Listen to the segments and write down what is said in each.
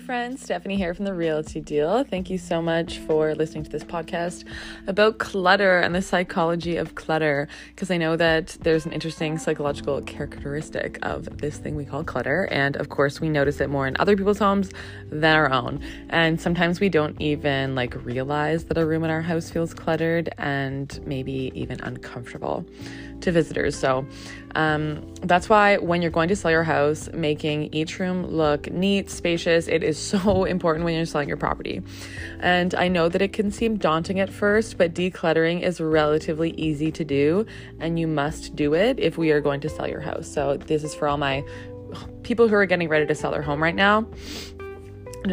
friends. Stephanie here from The Realty Deal. Thank you so much for listening to this podcast about clutter and the psychology of clutter, because I know that there's an interesting psychological characteristic of this thing we call clutter. And of course, we notice it more in other people's homes than our own. And sometimes we don't even like realize that a room in our house feels cluttered and maybe even uncomfortable to visitors. So um, that's why when you're going to sell your house, making each room look neat, spacious, it is so important when you're selling your property. And I know that it can seem daunting at first, but decluttering is relatively easy to do, and you must do it if we are going to sell your house. So this is for all my people who are getting ready to sell their home right now.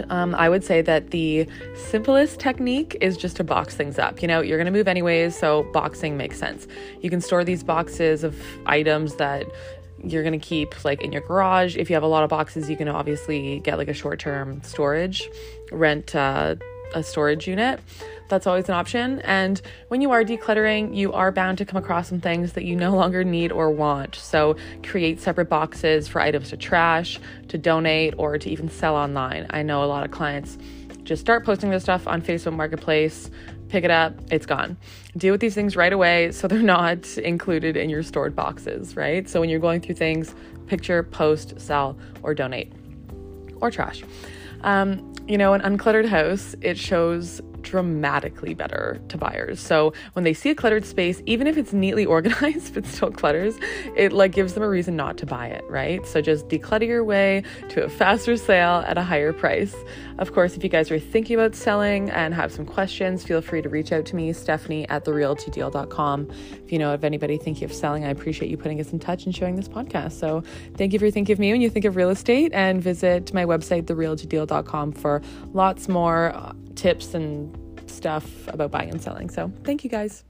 Um, I would say that the simplest technique is just to box things up. You know, you're going to move anyways, so boxing makes sense. You can store these boxes of items that you're going to keep like in your garage. If you have a lot of boxes, you can obviously get like a short term storage, rent uh, a storage unit that's always an option. And when you are decluttering, you are bound to come across some things that you no longer need or want. So create separate boxes for items to trash, to donate, or to even sell online. I know a lot of clients just start posting this stuff on Facebook Marketplace, pick it up, it's gone. Deal with these things right away so they're not included in your stored boxes, right? So when you're going through things, picture, post, sell, or donate, or trash. Um, you know, an uncluttered house, it shows dramatically better to buyers. So when they see a cluttered space, even if it's neatly organized but still clutters, it like gives them a reason not to buy it, right? So just declutter your way to a faster sale at a higher price. Of course, if you guys are thinking about selling and have some questions, feel free to reach out to me, Stephanie at therealtydeal.com. If you know of anybody thinking of selling, I appreciate you putting us in touch and sharing this podcast. So thank you for thinking of me when you think of real estate and visit my website, therealtydeal.com for lots more uh, tips and stuff about buying and selling. So thank you guys.